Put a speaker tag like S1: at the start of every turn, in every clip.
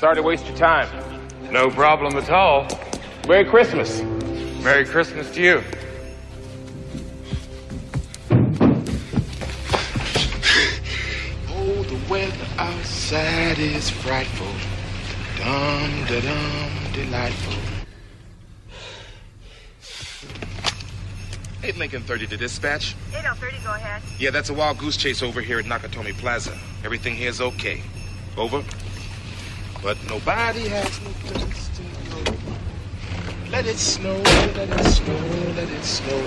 S1: Sorry to waste your time. No problem at all. Merry Christmas. Merry Christmas to you.
S2: Oh, the weather outside is frightful. Dum da dum delightful. 8 Lincoln 30 to dispatch.
S3: 8030, go ahead.
S2: Yeah, that's a wild goose chase over here at Nakatomi Plaza. Everything here is okay. Over. But nobody has no place to go. Let it snow, let it snow, let it snow.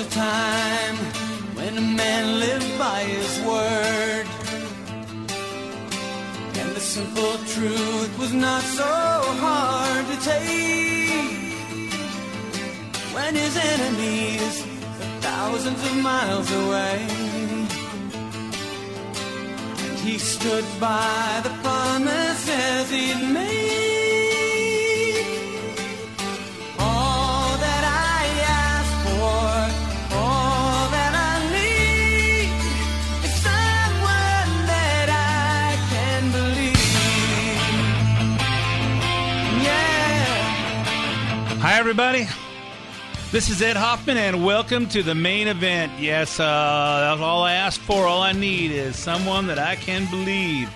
S4: A time when a man lived by his word. And the simple truth was not so hard to take. When his enemies were thousands of miles away. And he stood by the promises he'd made.
S5: Everybody. This is Ed Hoffman, and welcome to the main event. Yes, uh, that's all I ask for. All I need is someone that I can believe.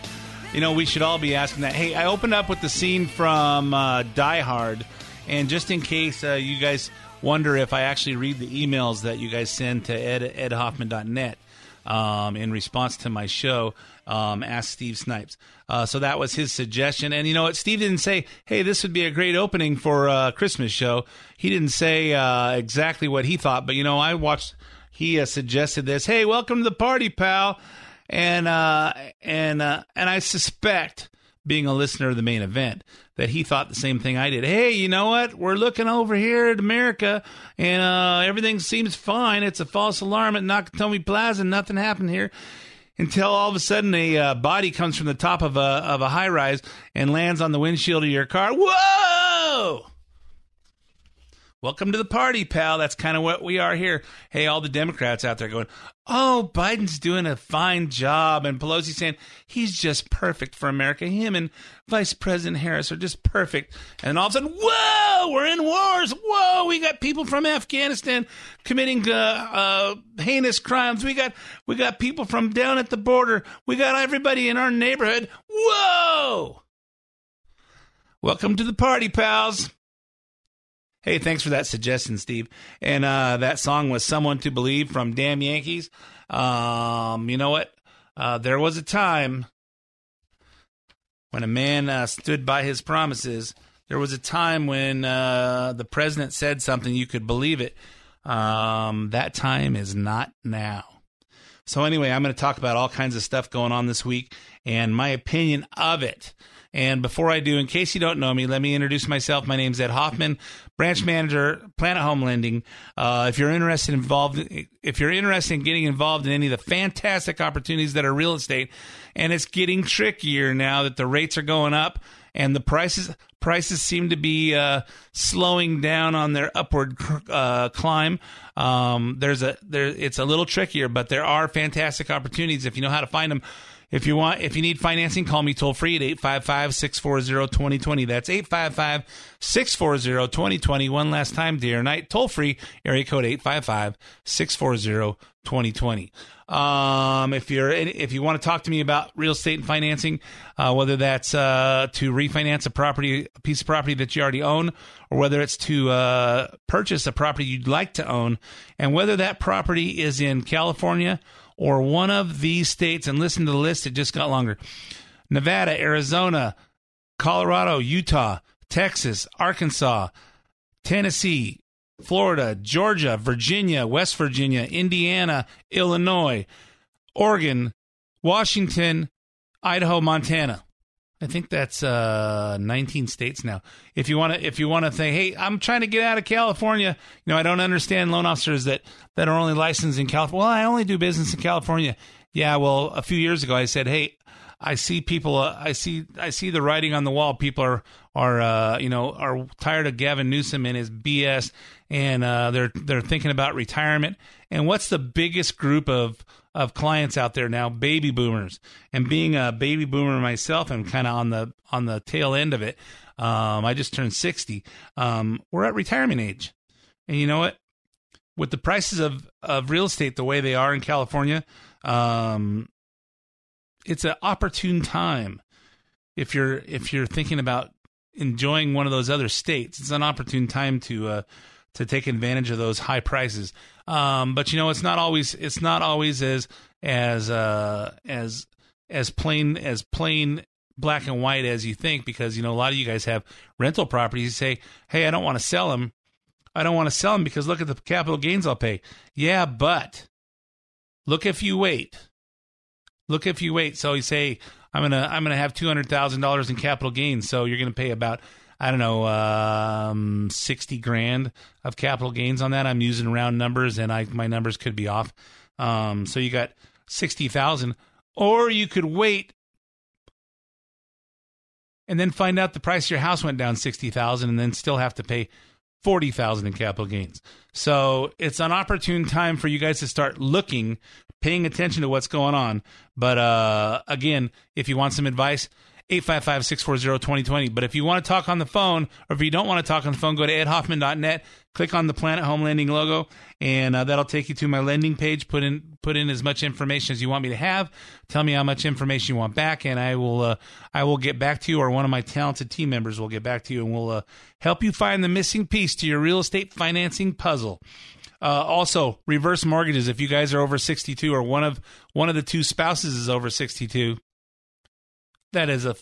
S5: You know, we should all be asking that. Hey, I opened up with the scene from uh, Die Hard, and just in case uh, you guys wonder if I actually read the emails that you guys send to ed edhoffman.net um, in response to my show, um, Ask Steve Snipes. Uh, so that was his suggestion. And you know what? Steve didn't say, hey, this would be a great opening for a Christmas show. He didn't say uh, exactly what he thought, but you know, I watched, he uh, suggested this. Hey, welcome to the party, pal. And, uh, and, uh, and I suspect, being a listener of the main event, that he thought the same thing I did. Hey, you know what? We're looking over here at America, and uh, everything seems fine. It's a false alarm at Nakatomi Plaza. And nothing happened here until all of a sudden a uh, body comes from the top of a of a high rise and lands on the windshield of your car. Whoa! Welcome to the party, pal. That's kind of what we are here. Hey, all the Democrats out there going, "Oh, Biden's doing a fine job," and Pelosi saying he's just perfect for America. Him and Vice President Harris are just perfect. And all of a sudden, whoa, we're in wars. Whoa, we got people from Afghanistan committing uh, uh, heinous crimes. We got we got people from down at the border. We got everybody in our neighborhood. Whoa! Welcome to the party, pals. Hey, thanks for that suggestion, Steve. And uh, that song was "Someone to Believe" from Damn Yankees. Um, you know what? Uh, there was a time when a man uh, stood by his promises. There was a time when uh, the president said something you could believe it. Um, that time is not now. So anyway, I'm going to talk about all kinds of stuff going on this week and my opinion of it. And before I do, in case you don't know me, let me introduce myself. My name's Ed Hoffman, branch manager, Planet Home Lending. Uh, if you're interested involved, if you're interested in getting involved in any of the fantastic opportunities that are real estate, and it's getting trickier now that the rates are going up and the prices prices seem to be uh, slowing down on their upward uh, climb. Um, there's a there it's a little trickier, but there are fantastic opportunities if you know how to find them. If you want, if you need financing, call me toll free at 855-640-2020. That's 855-640-2020. One last time, day or night, toll free, area code 2020. Um, if you're if you want to talk to me about real estate and financing, uh, whether that's uh, to refinance a property, a piece of property that you already own, or whether it's to uh, purchase a property you'd like to own, and whether that property is in California or one of these states, and listen to the list; it just got longer. Nevada, Arizona, Colorado, Utah, Texas, Arkansas, Tennessee, Florida, Georgia, Virginia, West Virginia, Indiana, Illinois, Oregon, Washington, Idaho, Montana. I think that's uh, 19 states now. If you want to, if you want to say, hey, I'm trying to get out of California. You know, I don't understand loan officers that that are only licensed in California. Well, I only do business in California. Yeah, well, a few years ago, I said, hey, I see people. Uh, I see. I see the writing on the wall. People are are uh, you know are tired of Gavin Newsom and his BS, and uh, they're they're thinking about retirement. And what's the biggest group of of clients out there now? Baby boomers. And being a baby boomer myself, I'm kind of on the on the tail end of it. Um, I just turned sixty. Um, we're at retirement age, and you know what? With the prices of of real estate the way they are in California, um, it's an opportune time if you're if you're thinking about enjoying one of those other states. It's an opportune time to uh, to take advantage of those high prices. Um, but you know, it's not always it's not always as as uh, as as plain as plain black and white as you think because you know a lot of you guys have rental properties. You say, "Hey, I don't want to sell them. I don't want to sell them because look at the capital gains I'll pay." Yeah, but look if you wait. Look if you wait. So you say, "I'm gonna I'm gonna have two hundred thousand dollars in capital gains." So you're gonna pay about I don't know, um, 60 grand of capital gains on that. I'm using round numbers and I, my numbers could be off. Um, so you got 60,000 or you could wait and then find out the price of your house went down 60,000 and then still have to pay 40,000 in capital gains. So it's an opportune time for you guys to start looking, paying attention to what's going on. But uh, again, if you want some advice, 855 640 2020. But if you want to talk on the phone, or if you don't want to talk on the phone, go to edhoffman.net, click on the Planet Home Lending logo, and uh, that'll take you to my lending page. Put in put in as much information as you want me to have. Tell me how much information you want back, and I will uh, I will get back to you, or one of my talented team members will get back to you, and we'll uh, help you find the missing piece to your real estate financing puzzle. Uh, also, reverse mortgages. If you guys are over 62 or one of one of the two spouses is over 62, that is a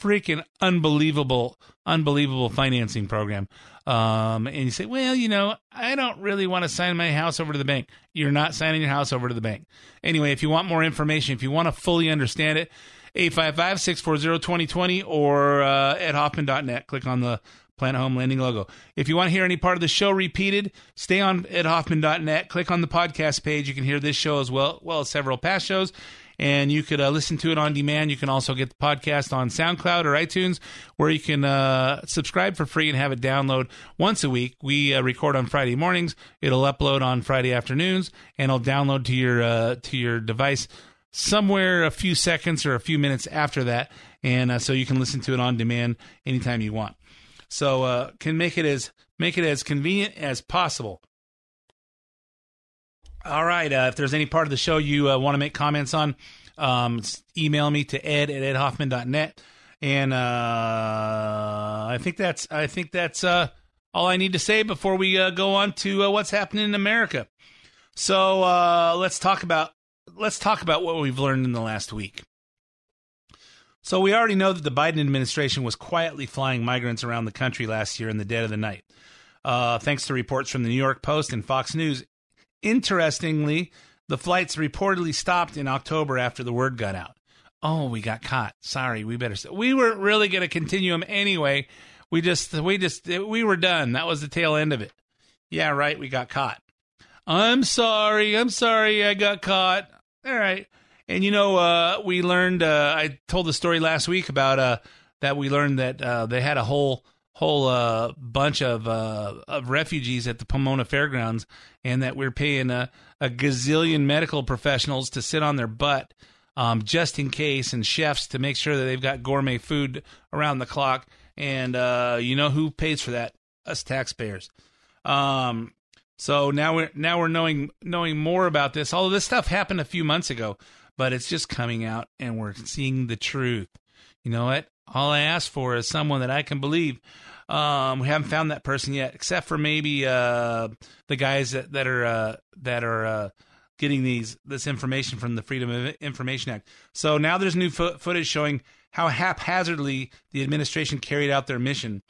S5: freaking unbelievable, unbelievable financing program. Um, and you say, well, you know, I don't really want to sign my house over to the bank. You're not signing your house over to the bank. Anyway, if you want more information, if you want to fully understand it, 855 640 2020 or uh, edhoffman.net. Click on the Planet Home Lending logo. If you want to hear any part of the show repeated, stay on edhoffman.net. Click on the podcast page. You can hear this show as well, well as several past shows and you could uh, listen to it on demand. You can also get the podcast on SoundCloud or iTunes, where you can uh, subscribe for free and have it download once a week. We uh, record on Friday mornings. It'll upload on Friday afternoons, and it'll download to your uh, to your device somewhere a few seconds or a few minutes after that, and uh, so you can listen to it on demand anytime you want. So uh, can make it as make it as convenient as possible. All right. Uh, if there's any part of the show you uh, want to make comments on, um, email me to ed at edhoffman.net. And uh, I think that's I think that's uh, all I need to say before we uh, go on to uh, what's happening in America. So let's talk about let's talk about what we've learned in the last week. So we already know that the Biden administration was quietly flying migrants around the country last year in the dead of the night. Uh, thanks to reports from the New York Post and Fox News, Interestingly, the flights reportedly stopped in October after the word got out. Oh, we got caught. Sorry, we better. St- we weren't really going to continue them anyway. We just, we just, we were done. That was the tail end of it. Yeah, right. We got caught. I'm sorry. I'm sorry. I got caught. All right. And you know, uh, we learned. Uh, I told the story last week about uh, that. We learned that uh, they had a whole whole uh, bunch of uh, of refugees at the Pomona Fairgrounds, and that we're paying a, a gazillion medical professionals to sit on their butt um, just in case, and chefs to make sure that they've got gourmet food around the clock. And uh, you know who pays for that? Us taxpayers. Um, So now we're now we're knowing knowing more about this. Although this stuff happened a few months ago, but it's just coming out and we're seeing the truth. You know what? All I ask for is someone that I can believe. Um, we haven't found that person yet, except for maybe uh, the guys that, that are uh, that are uh, getting these this information from the Freedom of Information Act. So now there's new fo- footage showing how haphazardly the administration carried out their mission.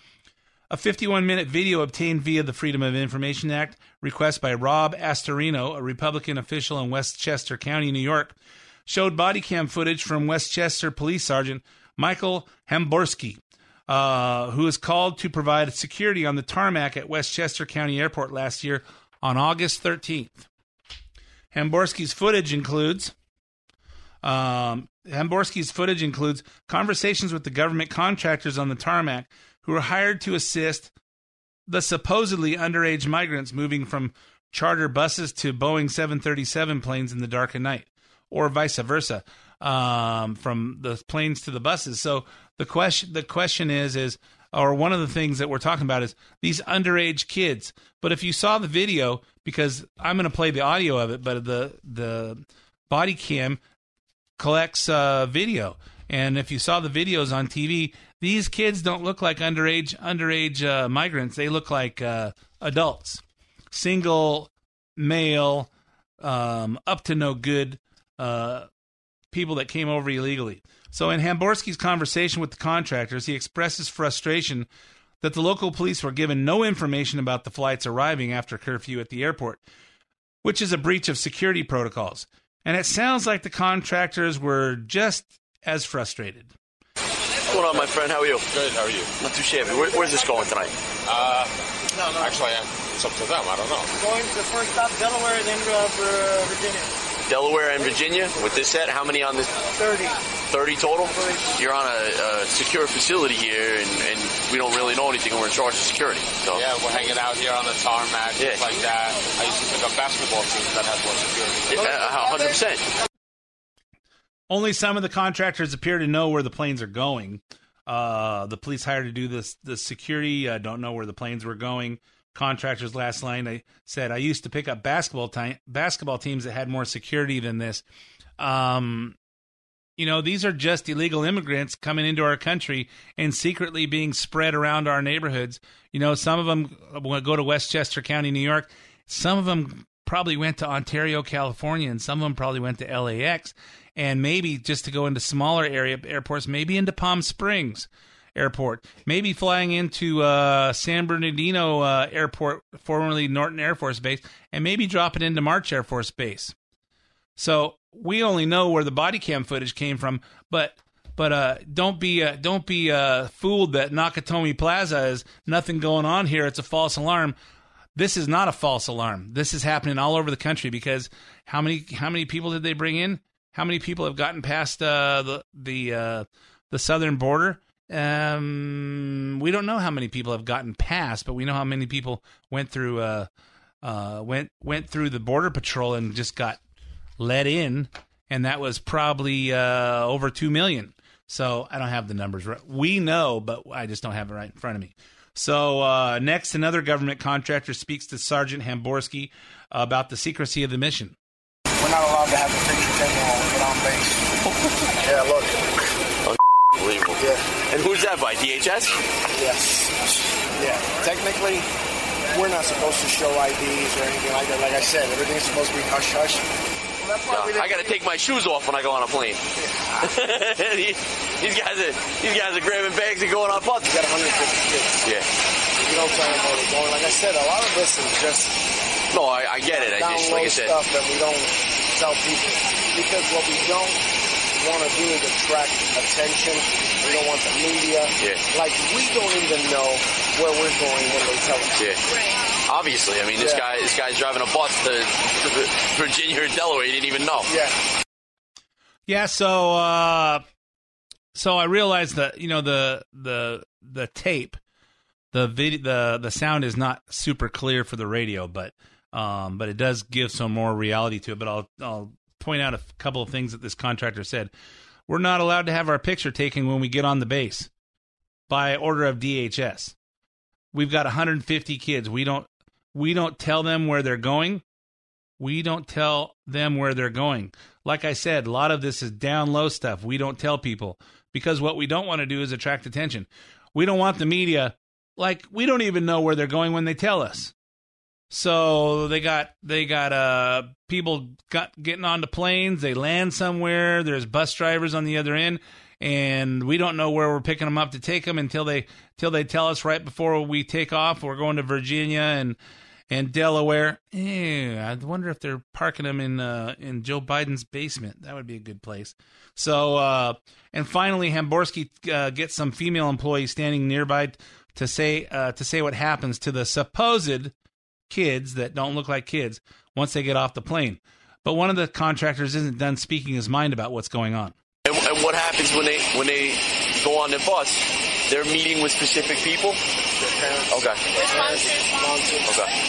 S5: A 51 minute video obtained via the Freedom of Information Act request by Rob Astorino, a Republican official in Westchester County, New York, showed body cam footage from Westchester Police Sergeant Michael Hamborski, uh, who was called to provide security on the tarmac at Westchester County Airport last year on August 13th. Hamborski's footage includes um, Hamborski's footage includes conversations with the government contractors on the tarmac who were hired to assist the supposedly underage migrants moving from charter buses to Boeing 737 planes in the dark of night, or vice versa, um, from the planes to the buses. So the question the question is is or one of the things that we're talking about is these underage kids. But if you saw the video, because I'm going to play the audio of it, but the the body cam collects uh, video, and if you saw the videos on TV, these kids don't look like underage underage uh, migrants. They look like uh, adults, single male, um, up to no good uh, people that came over illegally. So, in Hamborski's conversation with the contractors, he expresses frustration that the local police were given no information about the flights arriving after curfew at the airport, which is a breach of security protocols. And it sounds like the contractors were just as frustrated.
S3: What's going on, my friend? How are you?
S1: Good, how are you?
S3: Not too shabby. Where, where's this going tonight?
S1: Uh, no, no. actually, uh, it's up to them. I don't know.
S6: Going to the first stop, Delaware, then uh, Virginia.
S3: Delaware and Virginia with this set. How many on this?
S6: 30.
S3: 30 total? You're on a, a secure facility here, and, and we don't really know anything, and we're in charge of security. So
S1: Yeah, we're hanging out here on the tarmac,
S3: Yeah.
S1: like that. I used to pick up basketball teams that had more security.
S3: Yeah, 100%.
S5: Only some of the contractors appear to know where the planes are going. Uh, the police hired to do this the security uh, don't know where the planes were going. Contractors last line I said I used to pick up basketball time basketball teams that had more security than this. Um, you know, these are just illegal immigrants coming into our country and secretly being spread around our neighborhoods. You know, some of them go to Westchester County, New York. Some of them probably went to Ontario, California, and some of them probably went to LAX, and maybe just to go into smaller area airports, maybe into Palm Springs Airport, maybe flying into uh, San Bernardino uh, Airport, formerly Norton Air Force Base, and maybe dropping into March Air Force Base. So we only know where the body cam footage came from, but but uh, don't be uh, don't be uh, fooled that Nakatomi Plaza is nothing going on here. It's a false alarm. This is not a false alarm. This is happening all over the country because how many how many people did they bring in? How many people have gotten past uh, the the uh, the southern border? Um, we don't know how many people have gotten past, but we know how many people went through uh, uh, went went through the border patrol and just got let in, and that was probably uh, over two million. So I don't have the numbers right. We know, but I just don't have it right in front of me. So uh, next, another government contractor speaks to Sergeant Hamborski about the secrecy of the mission.
S6: We're not allowed to have a picture taken when we get on base. yeah, look.
S3: Unbelievable.
S6: Yeah.
S3: And who's that by? DHS?
S6: Yes. Yeah. Technically, we're not supposed to show IDs or anything like that. Like I said, everything's supposed to be hush hush. That's
S3: No, I got to take my shoes off when I go on a plane. these, these guys are these guys are grabbing bags and going on
S6: We
S3: butts.
S6: got 150 kids.
S3: Yeah.
S6: You don't plan on where going. Like I said, a lot of this is just
S3: No, I, I get it. I just
S6: download
S3: like I said.
S6: stuff that we don't tell people because what we don't want to do is attract attention. We don't want the media.
S3: Yeah.
S6: Like we don't even know where we're going when they tell us.
S3: Yeah. Obviously, I mean, this
S6: Yeah.
S3: guy this guy's driving a bus to Virginia or Delaware. He didn't even know.
S6: Yeah.
S5: Yeah, so uh so I realized that you know the the the tape, the video, the the sound is not super clear for the radio, but um but it does give some more reality to it. But I'll I'll point out a couple of things that this contractor said. We're not allowed to have our picture taken when we get on the base by order of DHS. We've got 150 kids. We don't we don't tell them where they're going. We don't tell them where they're going. Like I said, a lot of this is down low stuff. We don't tell people because what we don't want to do is attract attention. We don't want the media like we don't even know where they're going when they tell us. So they got they got uh people got getting onto planes, they land somewhere, there's bus drivers on the other end and we don't know where we're picking them up to take them until they until they tell us right before we take off we're going to Virginia and and Delaware. Ew, I wonder if they're parking them in uh, in Joe Biden's basement. That would be a good place. So, uh, and finally, Hamborski uh, gets some female employees standing nearby to say uh, to say what happens to the supposed kids that don't look like kids once they get off the plane. But one of the contractors isn't done speaking his mind about what's going on.
S3: And, and what happens when they when they go on the bus? They're meeting with specific people. Okay.
S6: Okay.
S3: Okay.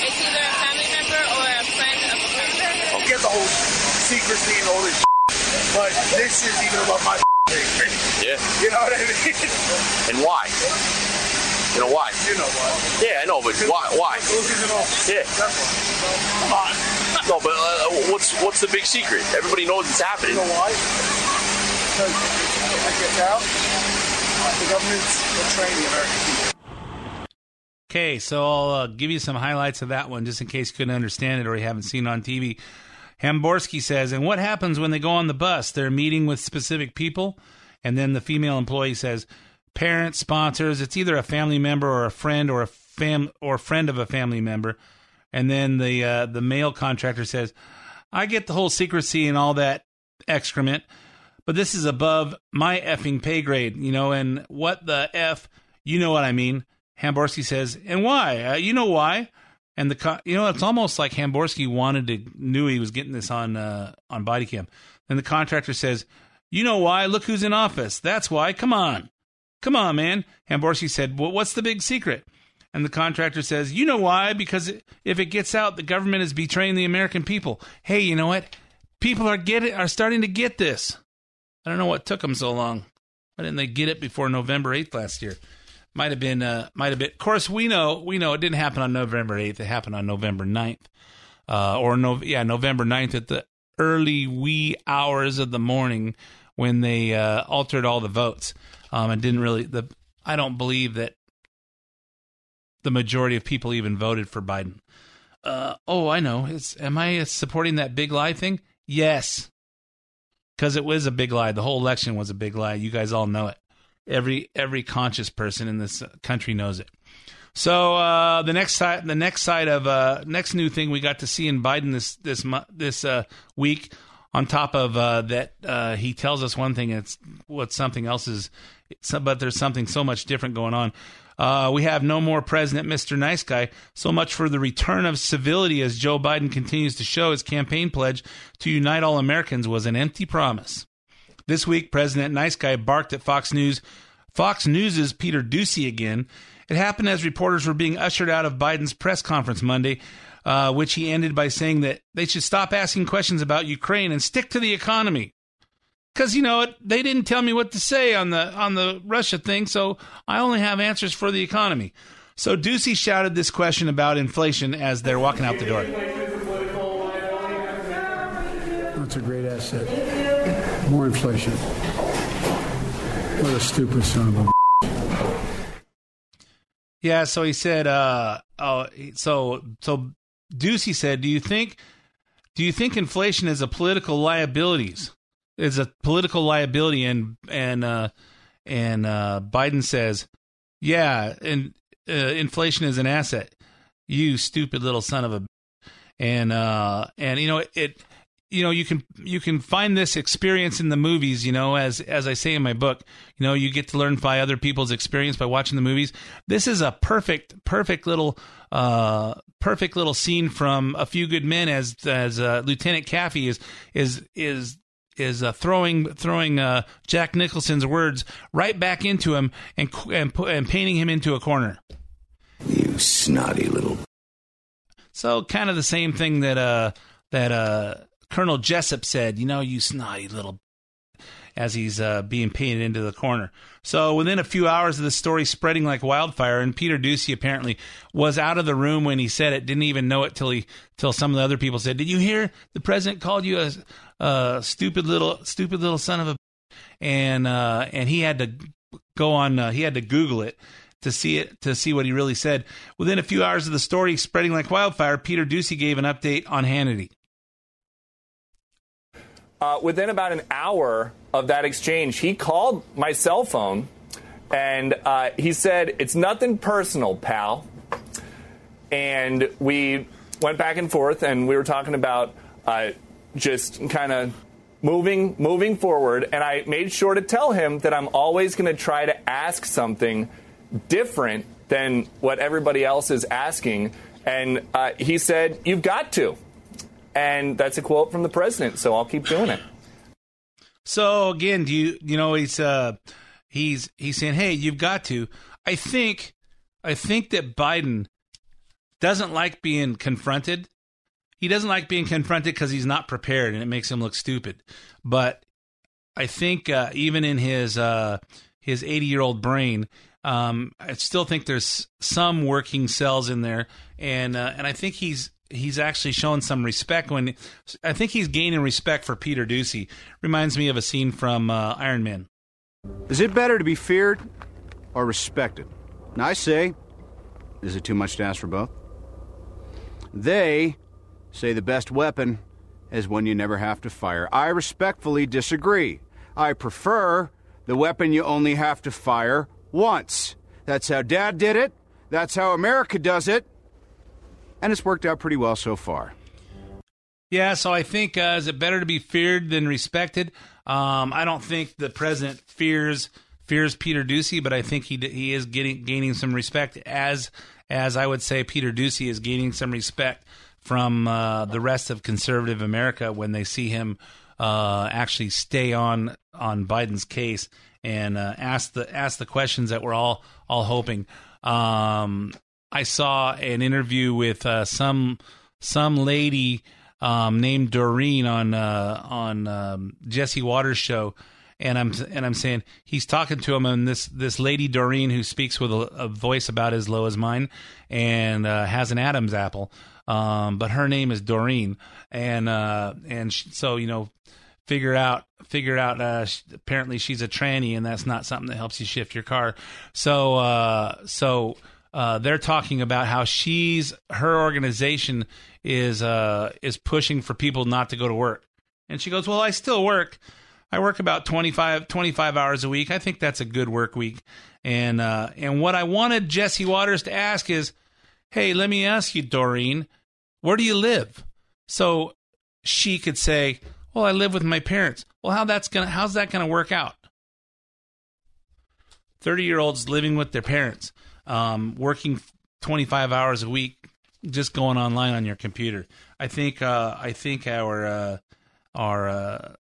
S7: It's either a family member or a friend of a friend.
S6: Get the whole secrecy and all this but this is even above my thing.
S3: Yeah.
S6: You know what I mean?
S3: And why? You know why?
S6: You know why.
S3: Yeah, I know, but why? Why?
S6: Look at it all.
S3: Yeah.
S6: Come on.
S3: No, but uh, what's what's the big secret? Everybody knows it's happening.
S6: You know why? Because if it gets out, the government's betraying the American people.
S5: Okay, so I'll uh, give you some highlights of that one just in case you couldn't understand it or you haven't seen it on TV. Hamborski says, and what happens when they go on the bus? They're meeting with specific people. And then the female employee says, parents, sponsors, it's either a family member or a friend or a fam or friend of a family member. And then the uh, the male contractor says, I get the whole secrecy and all that excrement, but this is above my effing pay grade, you know, and what the F, you know what I mean. Hamborski says, and why? Uh, you know why? And the you know it's almost like Hamborski wanted to knew he was getting this on uh, on body cam. And the contractor says, "You know why? Look who's in office. That's why. Come on, come on, man." Hamborski said, "Well, what's the big secret?" And the contractor says, "You know why? Because if it gets out, the government is betraying the American people. Hey, you know what? People are get it, are starting to get this. I don't know what took them so long. Why didn't they get it before November eighth last year?" might have been uh, might have been of course we know we know it didn't happen on november 8th it happened on november 9th uh, or no yeah november 9th at the early wee hours of the morning when they uh, altered all the votes um, and didn't really the i don't believe that the majority of people even voted for biden. Uh, oh i know. It's am i supporting that big lie thing? Yes. Because it was a big lie. The whole election was a big lie. You guys all know it. Every every conscious person in this country knows it. So uh, the next side, the next side of uh, next new thing we got to see in Biden this this this uh, week, on top of uh, that, uh, he tells us one thing, it's what something else is, but there's something so much different going on. Uh, we have no more President Mr. Nice Guy. So much for the return of civility as Joe Biden continues to show his campaign pledge to unite all Americans was an empty promise. This week, President Nice Guy barked at Fox News. Fox News' Peter Doocy again. It happened as reporters were being ushered out of Biden's press conference Monday, uh, which he ended by saying that they should stop asking questions about Ukraine and stick to the economy. Because you know they didn't tell me what to say on the on the Russia thing, so I only have answers for the economy. So Doocy shouted this question about inflation as they're walking out the door.
S8: That's a great asset. More inflation. What a stupid son of a.
S5: Yeah, so he said, uh, oh, so so Doocy said, do you think, do you think inflation is a political liabilities? Is a political liability, and and uh, and uh, Biden says, yeah, and uh, inflation is an asset. You stupid little son of a, and uh, and you know it you know you can you can find this experience in the movies you know as as i say in my book you know you get to learn by other people's experience by watching the movies this is a perfect perfect little uh perfect little scene from a few good men as as uh, lieutenant Kaffee is is is is uh, throwing throwing uh, Jack Nicholson's words right back into him and and and painting him into a corner.
S9: You snotty little.
S5: So kind of the same thing that uh that uh Colonel Jessep said, you know, you snotty little. as he's uh, being painted into the corner. So within a few hours of the story spreading like wildfire, and Peter Doocy apparently was out of the room when he said it. Didn't even know it till he till some of the other people said, "Did you hear the president called you a, a stupid little stupid little son of a?" And uh, and he had to go on. Uh, he had to Google it to see it to see what he really said. Within a few hours of the story spreading like wildfire, Peter Doocy gave an update on Hannity.
S10: Uh, within about an hour of that exchange, he called my cell phone and uh, he said, It's nothing personal, pal. And we went back and forth and we were talking about uh, just kind of moving moving forward. And I made sure to tell him that I'm always going to try to ask something different than what everybody else is asking. And uh, he said you've got to and that's a quote from the president. So I'll keep doing it.
S5: So again, do you you know he's uh he's he's saying, hey, you've got to. I think I think that Biden doesn't like being confronted. He doesn't like being confronted because he's not prepared and it makes him look stupid. But I think uh, even in his uh, his 80 year old brain, um, I still think there's some working cells in there, and uh, and I think he's he's actually shown some respect when I think he's gaining respect for Peter Doocy. Reminds me of a scene from uh, Iron Man.
S11: Is it better to be feared or respected? And I say, is it too much to ask for both? They say the best weapon is one you never have to fire. I respectfully disagree. I prefer the weapon you only have to fire once. That's how Dad did it. That's how America does it and it's worked out pretty well so far.
S5: Yeah, so I think uh, is it better to be feared than respected? Um, I don't think the president fears fears Peter Doocy, but I think he he is getting gaining some respect as as I would say Peter Doocy is gaining some respect from uh, the rest of conservative America when they see him uh, actually stay on on Biden's case and uh, ask the ask the questions that we're all all hoping. Um, I saw an interview with uh, some some lady um, named Doreen on uh, on um, Jesse Watters show, and I'm and I'm saying he's talking to him, and this this lady Doreen who speaks with a, a voice about as low as mine, and uh, has an Adam's apple, um, but her name is Doreen, and uh, and so you know figure out figure out uh, apparently she's a tranny and that's not something that helps you shift your car. So uh, so uh, they're talking about how she's her organization is uh, is pushing for people not to go to work, and she goes, "Well, I still work. I work about 25, 25 hours a week. I think that's a good work week." And uh, and what I wanted Jesse Watters to ask is, "Hey, let me ask you, Doreen, where do you live?" So she could say, "Well, I live with my parents." Well, how that's gonna how's that gonna work out? Thirty year olds living with their parents um, working 25 hours a week just going online on your computer. I think uh, I think our uh, our uh,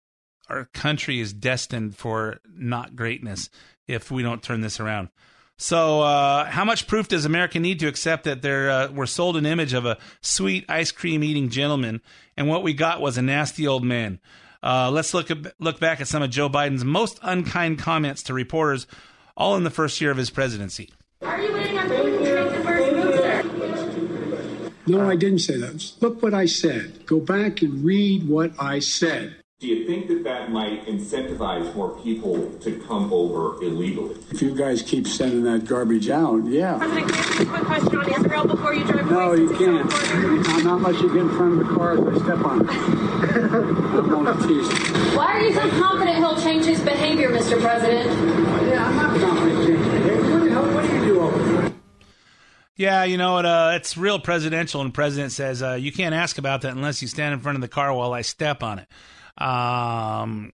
S5: our country is destined for not greatness if we don't turn this around. So, uh, how much proof does America need to accept that there uh, we're sold an image of a sweet ice cream eating gentleman, and what we got was a nasty old man? Uh, let's look at, look back at some of Joe Biden's most unkind comments to reporters, all in the first year of his presidency.
S12: Are you sir?
S8: No, uh, I didn't say that. Look what I said. Go back and read what I said.
S13: Do you think that that might incentivize more people to come over illegally?
S8: If you guys keep sending that garbage out, yeah.
S12: President, can I ask a quick question on Israel before you drive
S8: No,
S12: away?
S8: you can't. I'm not let you get in front of the car if I step on it. I'm only teasing.
S12: Why are you so confident he'll change his behavior, Mr. President?
S8: Yeah, I'm not confident. Hey, what the hell? What do you do over there?
S5: Yeah, you know what? Uh, it's real presidential, and president says uh, you can't ask about that unless you stand in front of the car while I step on it. Um,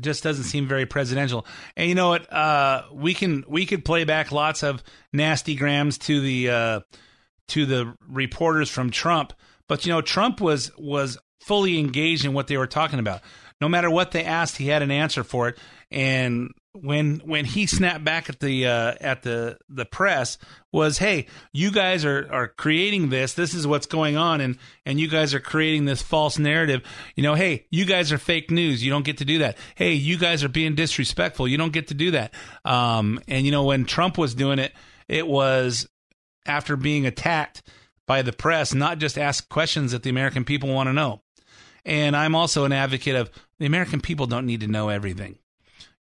S5: just doesn't seem very presidential. And you know what? Uh, we can we could play back lots of nasty grams to the uh, to the reporters from Trump, but you know Trump was was fully engaged in what they were talking about. No matter what they asked, he had an answer for it. And when when he snapped back at the uh, at the the press was, "Hey, you guys are are creating this. This is what's going on, and and you guys are creating this false narrative. You know, hey, you guys are fake news. You don't get to do that. Hey, you guys are being disrespectful. You don't get to do that. Um, and you know, when Trump was doing it, it was after being attacked by the press, not just ask questions that the American people want to know. And I'm also an advocate of the American people don't need to know everything.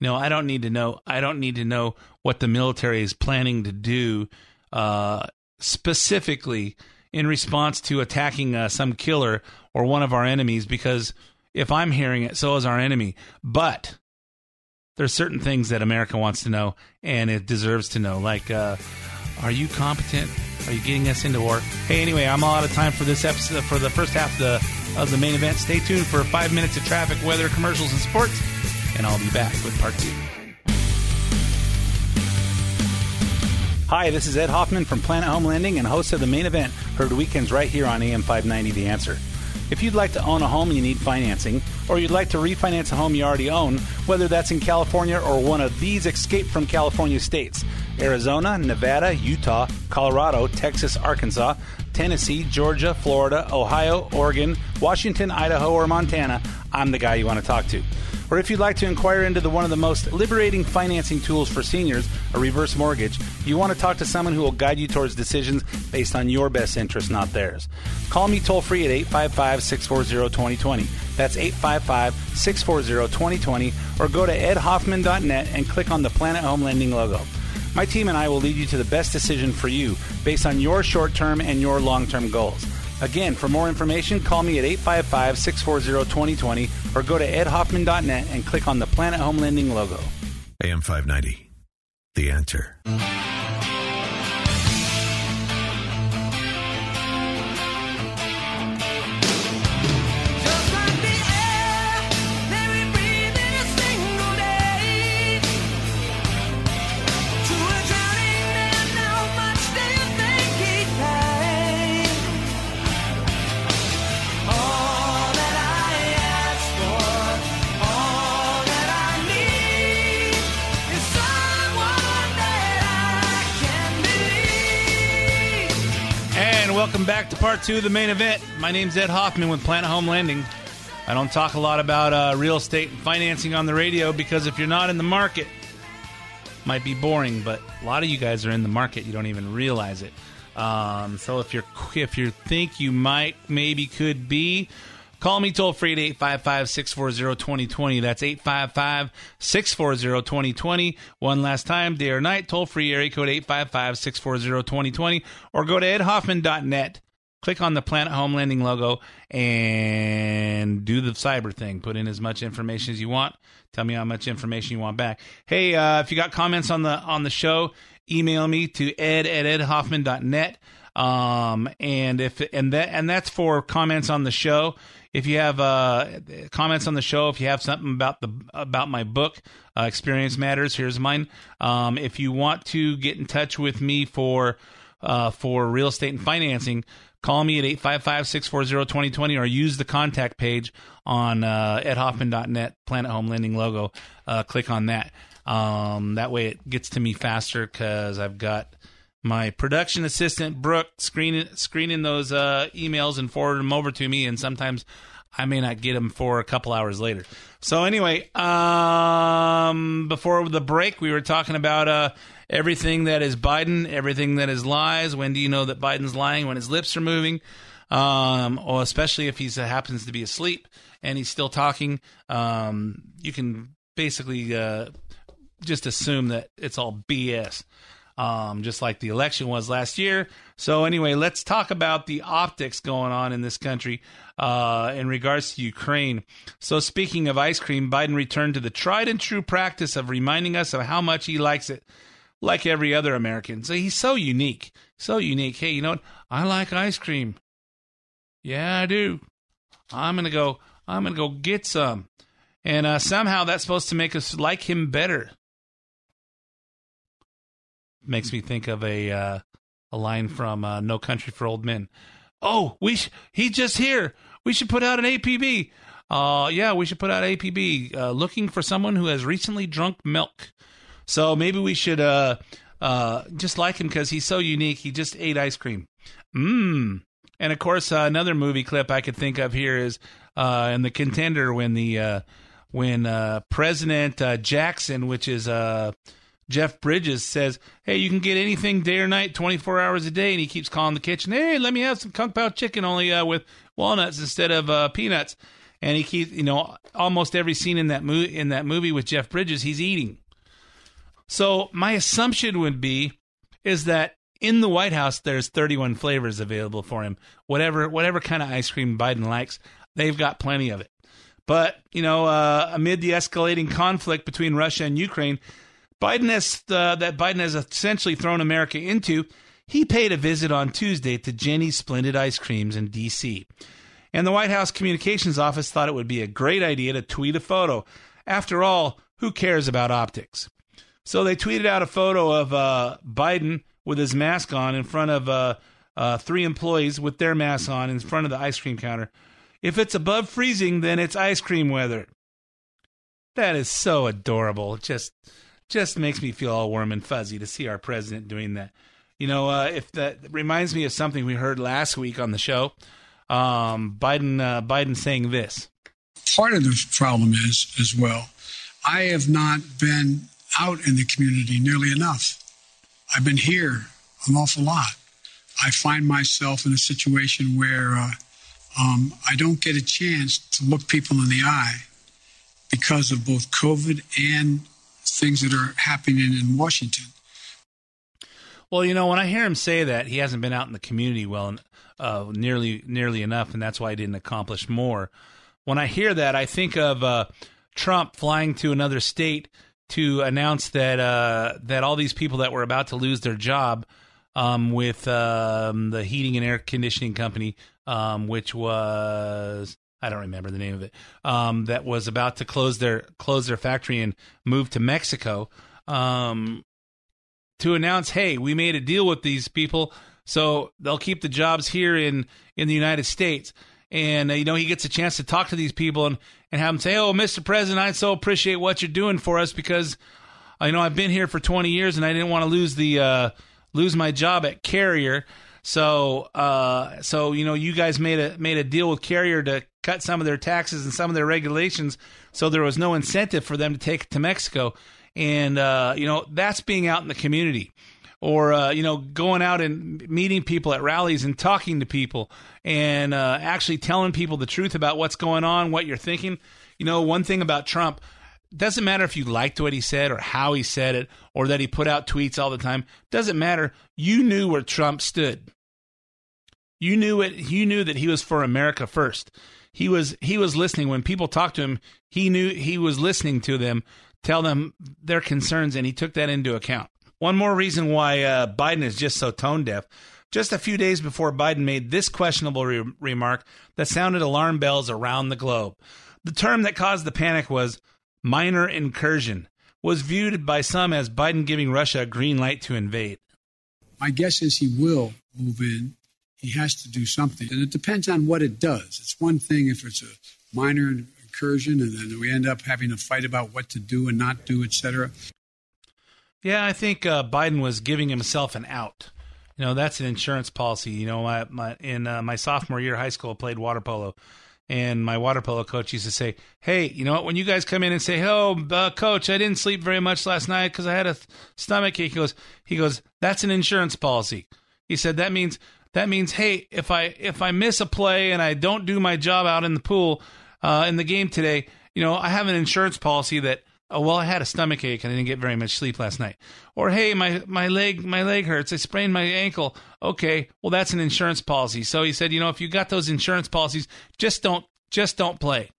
S5: No, I don't need to know. I don't need to know what the military is planning to do uh, specifically in response to attacking uh, some killer or one of our enemies. Because if I'm hearing it, so is our enemy. But there's certain things that America wants to know and it deserves to know. Like, uh, are you competent? Are you getting us into war? Hey, anyway, I'm all out of time for this episode for the first half of the of the main event. Stay tuned for five minutes of traffic, weather, commercials, and sports and I'll be back with part two. Hi, this is Ed Hoffman from Planet Home Lending and host of the main event, heard weekends right here on AM 590 The Answer. If you'd like to own a home and you need financing, or you'd like to refinance a home you already own, whether that's in California or one of these escape from California states Arizona, Nevada, Utah, Colorado, Texas, Arkansas, Tennessee, Georgia, Florida, Ohio, Oregon, Washington, Idaho, or Montana, I'm the guy you want to talk to. Or if you'd like to inquire into the one of the most liberating financing tools for seniors, a reverse mortgage, you want to talk to someone who will guide you towards decisions based on your best interest, not theirs. Call me toll free at 855 640 2020. That's 855 640 2020. Or go to edhoffman.net and click on the Planet Home Lending logo. My team and I will lead you to the best decision for you based on your short term and your long term goals. Again, for more information, call me at 855 640 2020 or go to edhoffman.net and click on the Planet Home Lending logo.
S14: AM 590, The Answer.
S5: Welcome back to part two of the main event. My name's Ed Hoffman with Planet Home Lending. I don't talk a lot about uh, real estate and financing on the radio because if you're not in the market, might be boring. But a lot of you guys are in the market, you don't even realize it. Um, so if you're if you think you might maybe could be, call me toll free at 855 640 2020. That's 855 640 2020. One last time, day or night, toll free area code 855 640 2020. Or go to edhoffman.net. Click on the Planet Home Lending logo and do the cyber thing. Put in as much information as you want. Tell me how much information you want back. Hey, uh, if you got comments on the on the show, email me to ed at edhoffman.net. Um, and if and that and that's for comments on the show. If you have uh, comments on the show, if you have something about the about my book, uh, Experience Matters, here's mine. Um, if you want to get in touch with me for uh, for real estate and financing, call me at 855-640-2020 or use the contact page on uh, edhoffman.net, Planet Home Lending logo. Uh, click on that. Um, that way it gets to me faster because I've got my production assistant Brooke screening screening those uh, emails and forwarding them over to me, and sometimes I may not get them for a couple hours later. So anyway, um, before the break, we were talking about uh, everything that is Biden, everything that is lies. When do you know that Biden's lying? When his lips are moving, um, or especially if he happens to be asleep and he's still talking. Um, you can basically uh, just assume that it's all BS um, just like the election was last year. So, anyway, let's talk about the optics going on in this country uh, in regards to Ukraine. So, speaking of ice cream, Biden returned to the tried and true practice of reminding us of how much he likes it, like every other American. So, he's so unique. So unique. Hey, you know what? I like ice cream. Yeah, I do. I'm going to go. I'm going to go get some. And uh, somehow that's supposed to make us like him better makes me think of a uh, a line from uh, No Country for Old Men. Oh, we sh- he's just here. We should put out an APB. Uh, yeah, we should put out APB uh, looking for someone who has recently drunk milk. So maybe we should uh, uh, just like him because he's so unique. He just ate ice cream. Mmm. And of course, uh, another movie clip I could think of here is uh, in the contender when the uh, when uh, President uh, Jackson, which is uh, Jeff Bridges, says, "Hey, you can get anything day or night, twenty four hours a day," and he keeps calling the kitchen, "Hey, let me have some kung pao chicken only uh, with walnuts instead of uh, peanuts." And he keeps, you know, almost every scene in that movie in that movie with Jeff Bridges, he's eating. So my assumption would be is that in the White House there's 31 flavors available for him. Whatever whatever kind of ice cream Biden likes, they've got plenty of it. But you know, uh, amid the escalating conflict between Russia and Ukraine, Biden has uh, that Biden has essentially thrown America into. He paid a visit on Tuesday to Jeni's Splendid Ice Creams in D.C. And the White House Communications Office thought it would be a great idea to tweet a photo. After all, who cares about optics? So they tweeted out a photo of uh, Biden with his mask on in front of uh, uh, three employees with their masks on in front of the ice cream counter. If it's above freezing, then it's ice cream weather. That is so adorable. Just just makes me feel all warm and fuzzy to see our president doing that. You know, uh, if that reminds me of something we heard last week on the show, um, Biden uh, Biden saying this.
S8: Part of the problem is as well. I have not been out in the community nearly enough. I've been here an awful lot. I find myself in a situation where uh, um, I don't get a chance to look people in the eye because of both COVID and things that are happening in Washington.
S5: Well, you know, when I hear him say that, he hasn't been out in the community well uh, nearly nearly enough, and that's why he didn't accomplish more. When I hear that, I think of uh, Trump flying to another state to announce that uh, that all these people that were about to lose their job um, with um, the heating and air conditioning company, um, which was I don't remember the name of it, um, that was about to close their close their factory and move to Mexico, um, to announce, hey, we made a deal with these people, so they'll keep the jobs here in in the United States. And uh, you know he gets a chance to talk to these people and and have them say, "Oh, Mr. President, I so appreciate what you're doing for us because, you know, I've been here for 20 years and I didn't want to lose the uh, lose my job at Carrier." So, uh, so you know, you guys made a made a deal with Carrier to cut some of their taxes and some of their regulations, so there was no incentive for them to take it to Mexico, and uh, you know that's being out in the community, or uh, you know going out and meeting people at rallies and talking to people, and uh, actually telling people the truth about what's going on, what you're thinking. You know, one thing about Trump, doesn't matter if you liked what he said or how he said it or that he put out tweets all the time. Doesn't matter. You knew where Trump stood. You knew it. You knew that he was for America first. He was he was listening when people talked to him. He knew he was listening to them, tell them their concerns, and he took that into account. One more reason why uh, Biden is just so tone deaf. Just a few days before Biden made this questionable re- remark that sounded alarm bells around the globe. The term that caused the panic was minor incursion, was viewed by some as Biden giving Russia a green light to invade.
S8: My guess is he will move in he has to do something. And it depends on what it does. It's one thing if it's a minor incursion and then we end up having a fight about what to do and not do, etc.
S5: Yeah, I think uh, Biden was giving himself an out. You know, that's an insurance policy. You know, my, my in uh, my sophomore year of high school, I played water polo, and my water polo coach used to say, "Hey, you know what? When you guys come in and say, "Oh, uh, coach, I didn't sleep very much last night because I had a th- stomach ache," he goes, "He goes, that's an insurance policy." He said that means that means hey, if I if I miss a play and I don't do my job out in the pool uh, in the game today, you know, I have an insurance policy that oh well, I had a stomach ache and I didn't get very much sleep last night. Or hey, my my leg my leg hurts. I sprained my ankle. Okay, well that's an insurance policy. So he said, you know, if you got those insurance policies, just don't just don't play.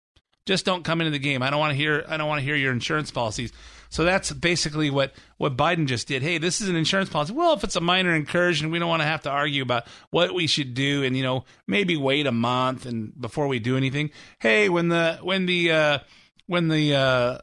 S5: Just don't come into the game. I don't want to hear I don't want to hear your insurance policies. So that's basically what, what Biden just did. Hey, this is an insurance policy. Well, if it's a minor incursion, we don't want to have to argue about what we should do and, you know, maybe wait a month and before we do anything. Hey, when the, when the, uh, when the, uh,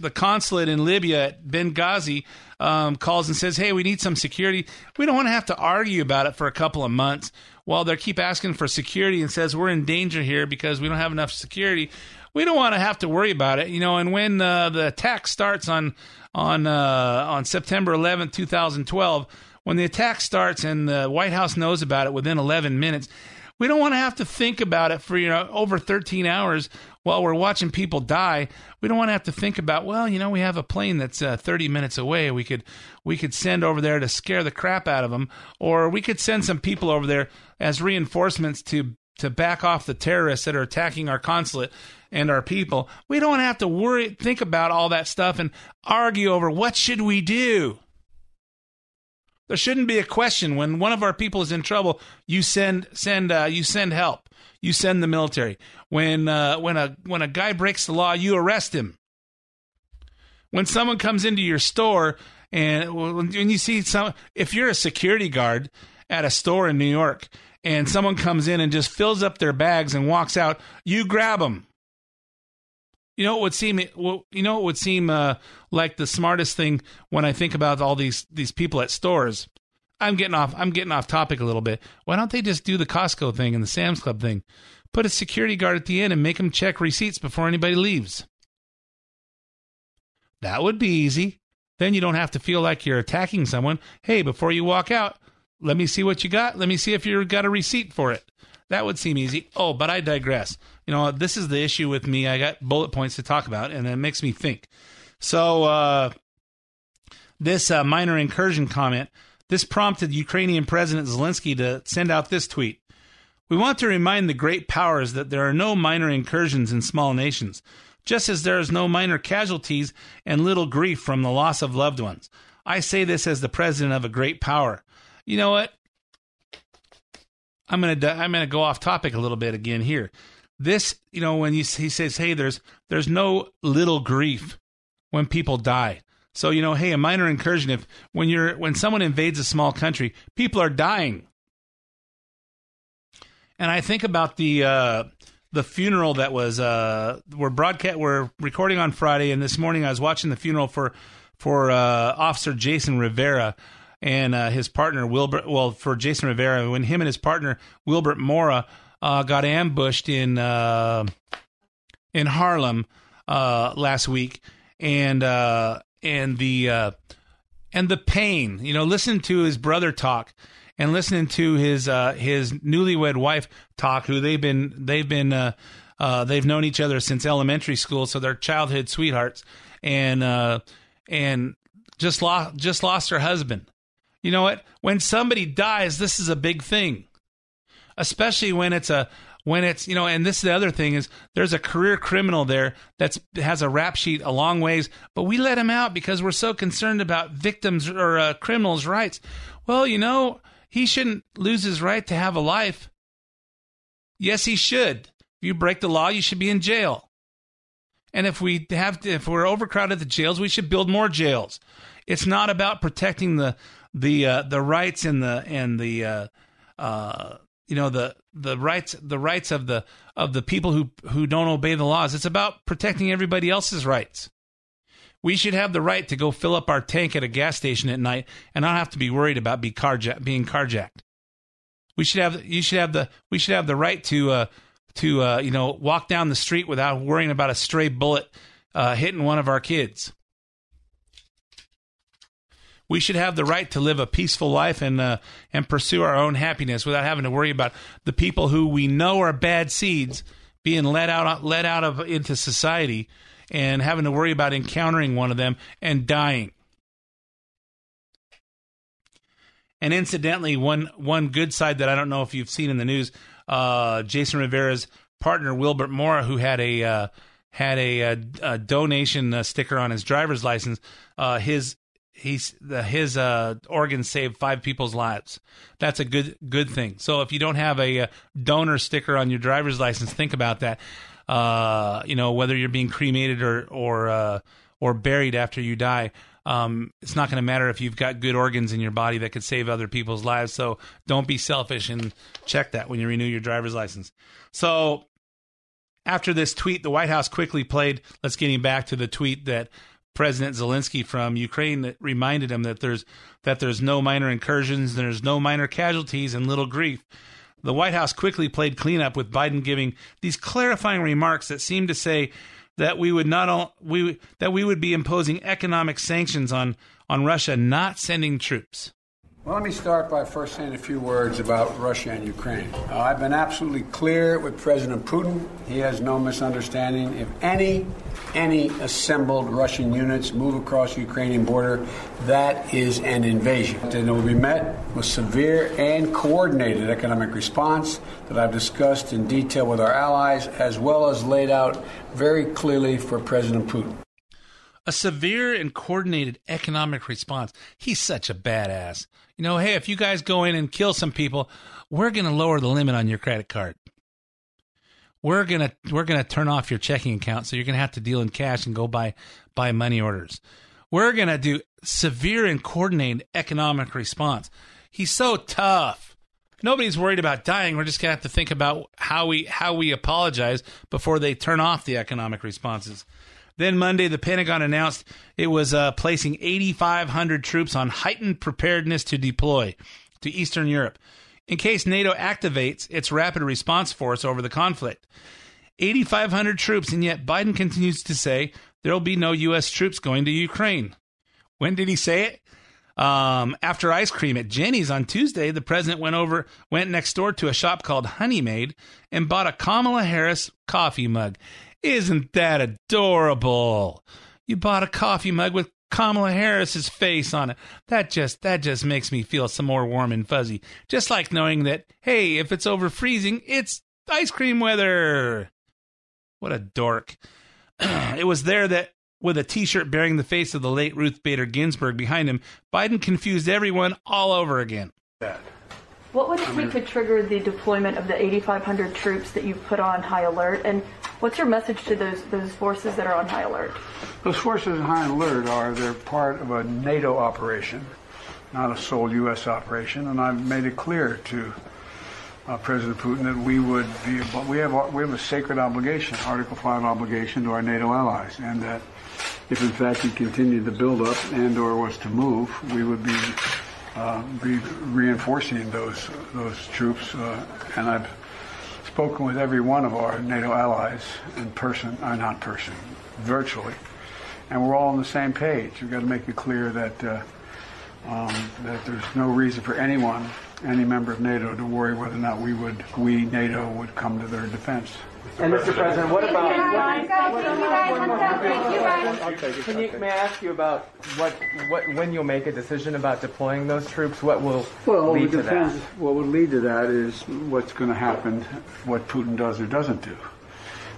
S5: the consulate in Libya at Benghazi um, calls and says, "Hey, we need some security." We don't want to have to argue about it for a couple of months while they keep asking for security and says we're in danger here because we don't have enough security We don't want to have to worry about it, you know. And when uh, the attack starts on on uh, on September 11th, 2012, when the attack starts and the White House knows about it within 11 minutes, we don't want to have to think about it for you know over 13 hours while we're watching people die. We don't want to have to think about well, you know, we have a plane that's uh, 30 minutes away. We could we could send over there to scare the crap out of them, or we could send some people over there as reinforcements to to back off the terrorists that are attacking our consulate and our people. We don't have to worry, think about all that stuff and argue over what should we do. There shouldn't be a question when one of our people is in trouble. You send send uh, you send help. You send the military. When uh, when a when a guy breaks the law, you arrest him. When someone comes into your store and when you see some, if you're a security guard at a store in New York and someone comes in and just fills up their bags and walks out, you grab them. You know, it would seem you know it would seem uh, like the smartest thing when I think about all these these people at stores. I'm getting off. I'm getting off topic a little bit. Why don't they just do the Costco thing and the Sam's Club thing? Put a security guard at the end and make them check receipts before anybody leaves. That would be easy. Then you don't have to feel like you're attacking someone. Hey, before you walk out, let me see what you got. Let me see if you've got a receipt for it. That would seem easy. Oh, but I digress you know, this is the issue with me. I got bullet points to talk about, and it makes me think. So, uh, this uh, minor incursion comment, this prompted Ukrainian President Zelensky to send out this tweet. We want to remind the great powers that there are no minor incursions in small nations, just as there is no minor casualties and little grief from the loss of loved ones. I say this as the president of a great power. You know what? I'm gonna I'm gonna go off topic a little bit again here this, you know, when he, he says, "Hey, there's there's no little grief when people die." So you know, hey, a minor incursion. If when you're when someone invades a small country, people are dying. And I think about the uh, the funeral that was uh, we're broadcast we're recording on Friday, and this morning I was watching the funeral for for uh, Officer Jason Rivera and uh, his partner Wilbert. Well, for Jason Rivera, when him and his partner Wilbert Mora uh, got ambushed in uh, in Harlem uh, last week, and uh, and the uh, and the pain. You know, listening to his brother talk and listening to his uh, his newlywed wife talk, who they've been they've been they've known each other since elementary school, so they're childhood sweethearts, and and just lost just lost her husband. You know what? When somebody dies, this is a big thing especially when it's a when it's you know and this is the other thing is there's a career criminal there that's has a rap sheet a long ways but we let him out because we're so concerned about victims or uh, criminals rights. Well you know he shouldn't lose his right to have a life. Yes he should. If you break the law you should be in jail. And if we have to, if we're overcrowded the jails we should build more jails. It's not about protecting the the uh, the rights and the and the uh, uh, you know the the rights the rights of the of the people who who don't obey the laws. It's about protecting everybody else's rights. We should have the right to go fill up our tank at a gas station at night and not have to be worried about be carja- being carjacked. We should have you should have the we should have the right to uh, to uh, you know walk down the street without worrying about a stray bullet uh, hitting one of our kids. We should have the right to live a peaceful life and uh, and pursue our own happiness without having to worry about the people who we know are bad seeds being let out let out of into society and having to worry about encountering one of them and dying. And incidentally, one one good side that I don't know if you've seen in the news, uh, Jason Rivera's partner Wilbert Mora, who had a uh, had a, a, a donation uh, sticker on his driver's license. Uh, his he's the, his uh, organs saved five people's lives. That's a good good thing. So if you don't have a, a uh, donor sticker on your driver's license, think about that. Uh, you know whether you're being cremated or or uh, or buried after you die. Um, it's not going to matter if you've got good organs in your body that could save other people's lives. So don't be selfish and check that when you renew your driver's license. So after this tweet, the White House quickly played. Let's get him back to the tweet that President Zelensky from Ukraine reminded him that there's that there's no minor incursions, there's no minor casualties, and little grief. The White House quickly played cleanup with Biden giving these clarifying remarks that seemed to say that we would not all, we that we would be imposing economic sanctions on on Russia not sending troops.
S8: Well, let me start by first saying a few words about Russia and Ukraine. Uh, I've been absolutely clear with President Putin. He has no misunderstanding. If any any assembled Russian units move across the Ukrainian border, that is an invasion. And it will be met with severe and coordinated economic response that I've discussed in detail with our allies, as well as laid out very clearly for President Putin.
S5: A severe and coordinated economic response. He's such a badass. You know, hey, if you guys go in and kill some people, we're going to lower the limit on your credit card. We're going to we're going to turn off your checking account so you're going to have to deal in cash and go buy buy money orders. We're going to do severe and coordinated economic response. He's so tough. Nobody's worried about dying. We're just going to have to think about how we how we apologize before they turn off the economic responses. Then Monday, the Pentagon announced it was uh, placing 8,500 troops on heightened preparedness to deploy to Eastern Europe in case NATO activates its rapid response force over the conflict. 8,500 troops, and yet Biden continues to say there will be no U.S. troops going to Ukraine. When did he say it? Um, after ice cream at Jeni's on Tuesday, the president went over, went next door to a shop called Honey Maid and bought a Kamala Harris coffee mug. Isn't that adorable? You bought a coffee mug with Kamala Harris's face on it. That just that just makes me feel some more warm and fuzzy. Just like knowing that hey, if it's over freezing, it's ice cream weather. What a dork. it was there that with a t-shirt bearing the face of the late Ruth Bader Ginsburg behind him, Biden confused everyone all over again.
S15: What would it take to trigger the deployment of the 8,500 troops that you've put on high alert? And what's your message to those those forces that are on high alert?
S8: Those forces on high alert are they're part of a NATO operation, not a sole U.S. operation, and I've made it clear to uh, President Putin that we would be we have we have a sacred obligation, Article Five obligation to our NATO allies, and that if in fact he continued the buildup and or was to move, we would be uh, be reinforcing those those troops. Uh, and I've spoken with every one of our NATO allies in person, or not person, virtually, and we're all on the same page. We've got to make it clear that uh, um, that there's no reason for anyone, any member of NATO, to worry whether or not we would, we NATO, would come to their defense.
S16: And Mr. President, what about? Can you, may I ask you about what, what, when you'll make a decision about deploying those troops? What will
S8: Well,
S16: lead
S8: it
S16: to that?
S8: What would lead to that is what's going to happen, what Putin does or doesn't do.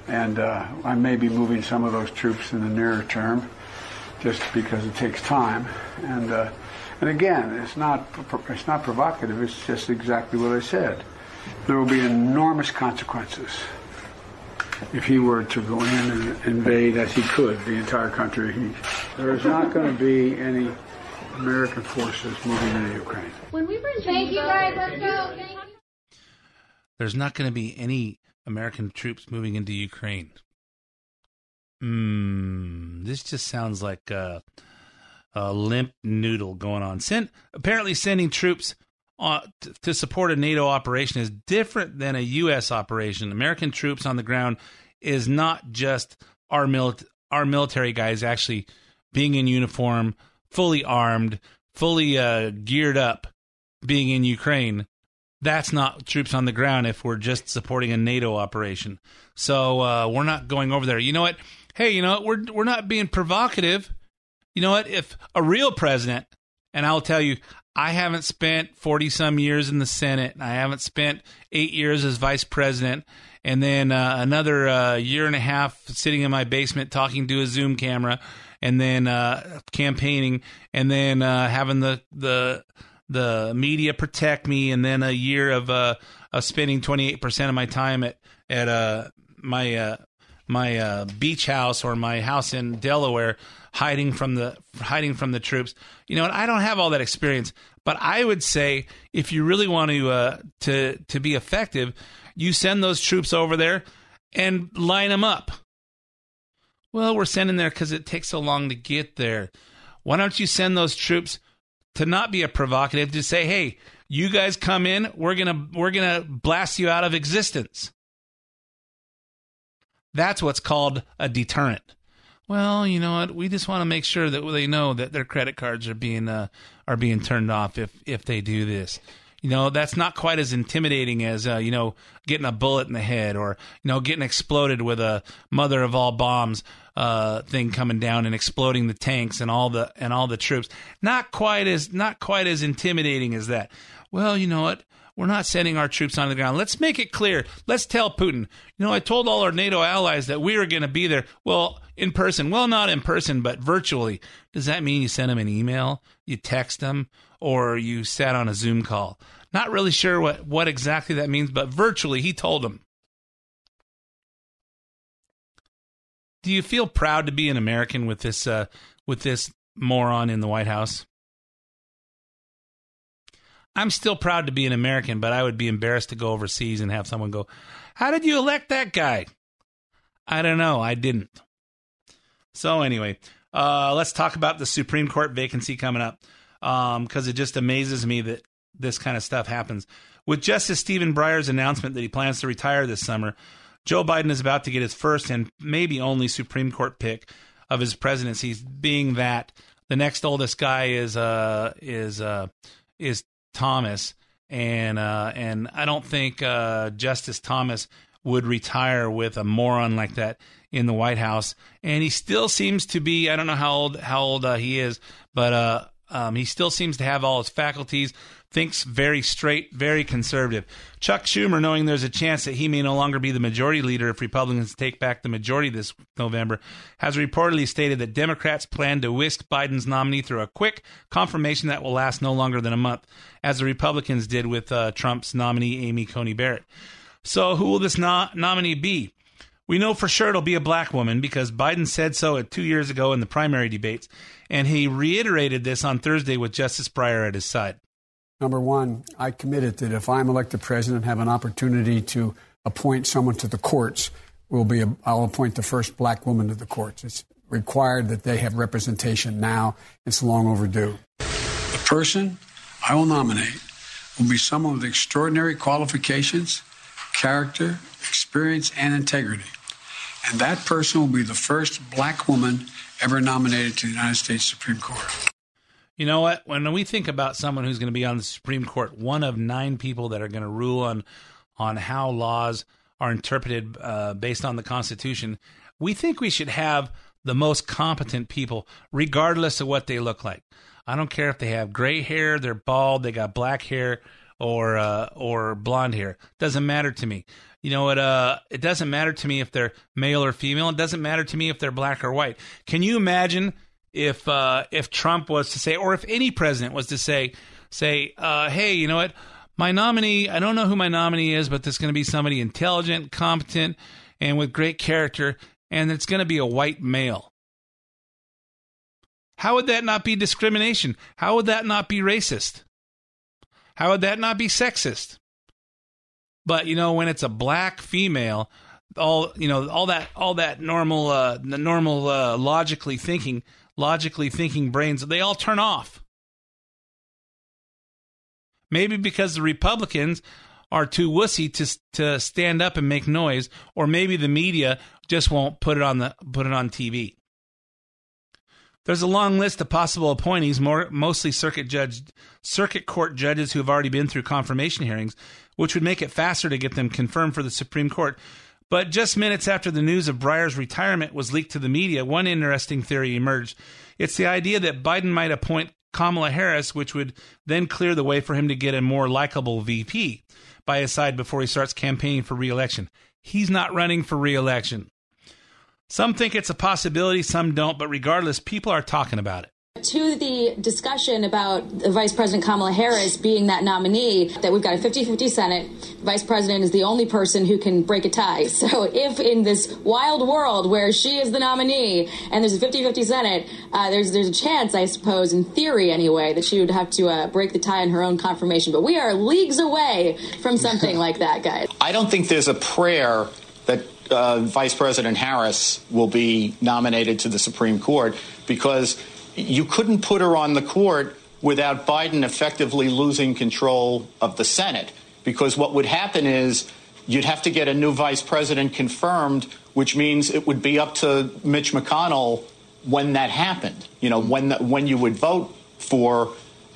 S8: And uh, I may be moving some of those troops in the nearer term, just because it takes time. And uh, and again, it's not it's not provocative. It's just exactly what I said. There will be enormous consequences if he were to go in and invade, as he could, the entire country. He, there is not going to be any American forces moving into Ukraine.
S7: When we bring Thank you guys, let's go.
S5: There's not going to be any American troops moving into Ukraine. Hmm, this just sounds like a, a limp noodle going on. Send apparently sending troops uh, t- to support a NATO operation is different than a U.S. operation. American troops on the ground is not just our mili- our military guys actually being in uniform, fully armed, fully uh, geared up, being in Ukraine. That's not troops on the ground if we're just supporting a NATO operation. So uh, we're not going over there. You know what? Hey, you know what? We're we're not being provocative. You know what? If a real president, and I'll tell you, I haven't spent 40 some years in the Senate. I haven't spent eight years as vice president and then uh, another uh, year and a half sitting in my basement talking to a Zoom camera and then uh, campaigning and then uh, having the, the, the media protect me and then a year of, uh, of spending 28% of my time at, at uh, my, my uh, beach house or my house in Delaware hiding from the hiding from the troops. You know, I don't have all that experience, but I would say if you really want to uh, to to be effective, you send those troops over there and line them up. Well, we're sending there because it takes so long to get there. Why don't you send those troops to not be a provocative to say, hey, You guys come in, we're gonna we're gonna blast you out of existence. That's what's called a deterrent. Well, you know what? We just want to make sure that they know that their credit cards are being uh, are being turned off if if they do this. You know, that's not quite as intimidating as uh, you know getting a bullet in the head or you know getting exploded with a mother of all bombs uh, thing coming down and exploding the tanks and all the and all the troops. Not quite as not quite as intimidating as that. Well, you know what? We're not sending our troops on the ground. Let's make it clear. Let's tell Putin, you know, I told all our NATO allies that we were going to be there. Well, in person. Well, not in person, but virtually. Does that mean you sent them an email, you text them, or you sat on a Zoom call? Not really sure what, what exactly that means, but virtually, he told them. Do you feel proud to be an American with this uh, with this moron in the White House? I'm still proud to be an American, but I would be embarrassed to go overseas and have someone go, How did you elect that guy? I don't know. I didn't. So, anyway, uh, let's talk about the Supreme Court vacancy coming up because um, it just amazes me that this kind of stuff happens. With Justice Stephen Breyer's announcement that he plans to retire this summer, Joe Biden is about to get his first and maybe only Supreme Court pick of his presidency, being that the next oldest guy is uh, is uh, is Thomas, and uh, and I don't think uh, Justice Thomas would retire with a moron like that in the White House. And he still seems to be I don't know how old how old uh, he is, but uh, um, he still seems to have all his faculties. Thinks very straight, very conservative. Chuck Schumer, knowing there's a chance that he may no longer be the majority leader if Republicans take back the majority this November, has reportedly stated that Democrats plan to whisk Biden's nominee through a quick confirmation that will last no longer than a month, as the Republicans did with uh, Trump's nominee, Amy Coney Barrett. So, who will this no- nominee be? We know for sure it'll be a black woman because Biden said so two years ago in the primary debates, and he reiterated this on Thursday with Justice Breyer at his side.
S8: Number one, I committed that if I'm elected president, and have an opportunity to appoint someone to the courts, will be a, I'll appoint the first black woman to the courts. It's required that they have representation now. It's long overdue. The person I will nominate will be someone with extraordinary qualifications, character, experience, and integrity. And that person will be the first black woman ever nominated to the United States Supreme Court.
S5: You know what? When we think about someone who's going to be on the Supreme Court, one of nine people that are going to rule on on how laws are interpreted uh, based on the Constitution, we think we should have the most competent people, regardless of what they look like. I don't care if they have gray hair, they're bald, they got black hair, or uh, or blonde hair. Doesn't matter to me. You know what? Uh, it doesn't matter to me if they're male or female. It doesn't matter to me if they're black or white. Can you imagine? If uh, if Trump was to say, or if any president was to say, say, uh, hey, you know what, my nominee, I don't know who my nominee is, but there's going to be somebody intelligent, competent, and with great character, and it's going to be a white male. How would that not be discrimination? How would that not be racist? How would that not be sexist? But you know, when it's a black female, all you know, all that, all that normal, uh, normal, uh, logically thinking logically thinking brains, they all turn off. Maybe because the Republicans are too wussy to to stand up and make noise, or maybe the media just won't put it on the put it on TV. There's a long list of possible appointees, more, mostly circuit judge, circuit court judges who have already been through confirmation hearings, which would make it faster to get them confirmed for the Supreme Court. But just minutes after the news of Breyer's retirement was leaked to the media, one interesting theory emerged. It's the idea that Biden might appoint Kamala Harris, which would then clear the way for him to get a more likable VP by his side before he starts campaigning for reelection. He's not running for reelection. Some think it's a possibility, some don't, but regardless, people are talking about it
S17: to the discussion about Vice President Kamala Harris being that nominee, that we've got a 50 50 Senate. Vice President is the only person who can break a tie. So, if in this wild world where she is the nominee and there's a 50 50 Senate, uh, there's, there's a chance, I suppose, in theory anyway, that she would have to uh, break the tie in her own confirmation. But we are leagues away from something like that, guys.
S18: I don't think there's a prayer that uh, Vice President Harris will be nominated to the Supreme Court because you couldn't put her on the court without Biden effectively losing control of the Senate. Because what would happen is you'd have to get a new vice president confirmed, which means it would be up to Mitch McConnell when that happened. You know, when the, when you would vote for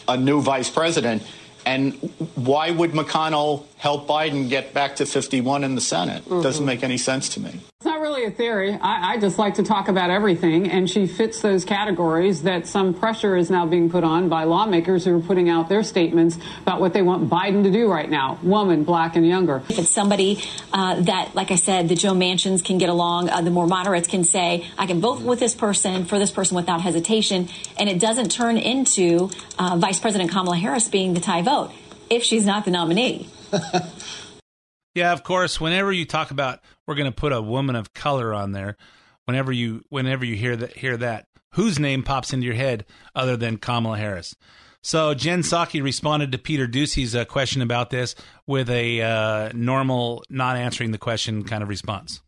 S18: a new vice president. And why would McConnell help Biden get back to 51 in the Senate?
S19: Mm-hmm.
S18: Doesn't make any sense to me.
S19: It's not really a theory. I, I, just like to talk about everything, and she fits those categories that some pressure is now being put on by lawmakers who are putting out their statements about what they want Biden to do right now woman, black, and younger.
S20: If it's somebody uh, that, like I said, the Joe Manchins can get along, uh, the more moderates can say, I can vote with this person, for this person without hesitation, and it doesn't turn into uh, Vice President Kamala Harris being the tie vote if she's not the nominee.
S5: yeah, of course. Whenever you talk about we're going to put a woman of color on there, whenever you whenever you hear that hear that, whose name pops into your head other than Kamala Harris? So Jen Psaki responded to Peter Doocy's uh, question about this with a uh, normal, not answering the question kind of response.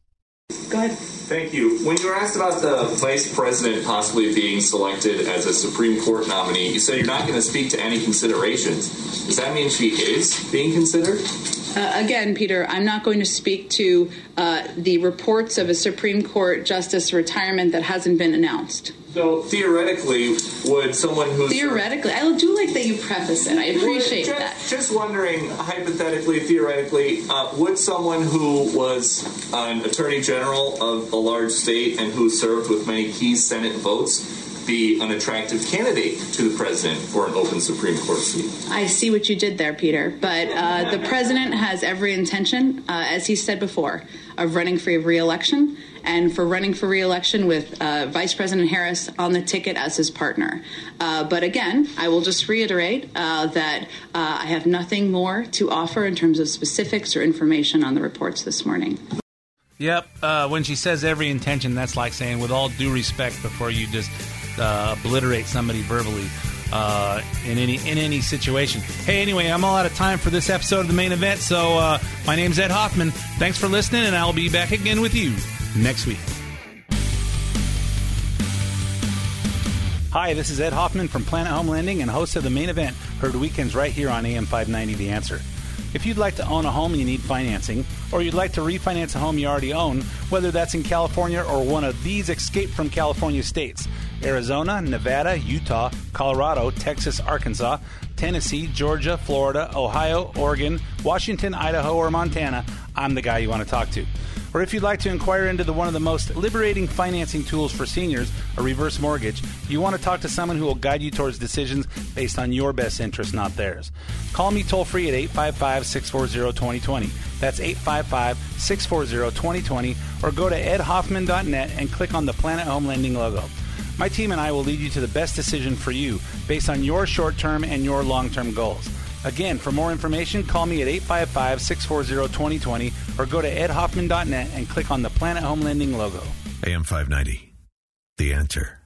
S20: Go ahead.
S21: Thank you. When you were asked about the vice president possibly being selected as a Supreme Court nominee, you said you're not going to speak to any considerations. Does that mean she is being considered?
S22: Uh, again, Peter, I'm not going to speak to uh, the reports of a Supreme Court justice retirement that hasn't been announced.
S21: So theoretically, would someone who's
S22: theoretically, I do like that you preface it. I appreciate
S21: just,
S22: that.
S21: Just wondering, hypothetically, theoretically, uh, would someone who was an attorney general of a large state and who served with many key Senate votes be an attractive candidate to the president for an open Supreme Court seat.
S22: I see what you did there, Peter. But uh, the president has every intention, uh, as he said before, of running for re-election and for running for re-election with uh, Vice President Harris on the ticket as his partner. Uh, but again, I will just reiterate uh, that uh, I have nothing more to offer in terms of specifics or information on the reports this morning.
S5: Yep. Uh, when she says every intention, that's like saying, with all due respect, before you just uh, obliterate somebody verbally uh, in any in any situation. Hey, anyway, I'm all out of time for this episode of the main event. So uh, my name's Ed Hoffman. Thanks for listening, and I'll be back again with you next week. Hi, this is Ed Hoffman from Planet Home Lending and host of the main event, heard weekends right here on AM 590 The Answer. If you'd like to own a home and you need financing, or you'd like to refinance a home you already own, whether that's in California or one of these escape from California states Arizona, Nevada, Utah, Colorado, Texas, Arkansas, Tennessee, Georgia, Florida, Ohio, Oregon, Washington, Idaho, or Montana, I'm the guy you want to talk to. Or if you'd like to inquire into the one of the most liberating financing tools for seniors, a reverse mortgage, you want to talk to someone who will guide you towards decisions based on your best interest, not theirs. Call me toll free at 855 640 2020. That's 855 640 2020, or go to edhoffman.net and click on the Planet Home Lending logo. My team and I will lead you to the best decision for you based on your short term and your long term goals. Again, for more information, call me at 855 640 2020 or go to edhoffman.net and click on the Planet Home Lending logo.
S14: AM 590. The answer.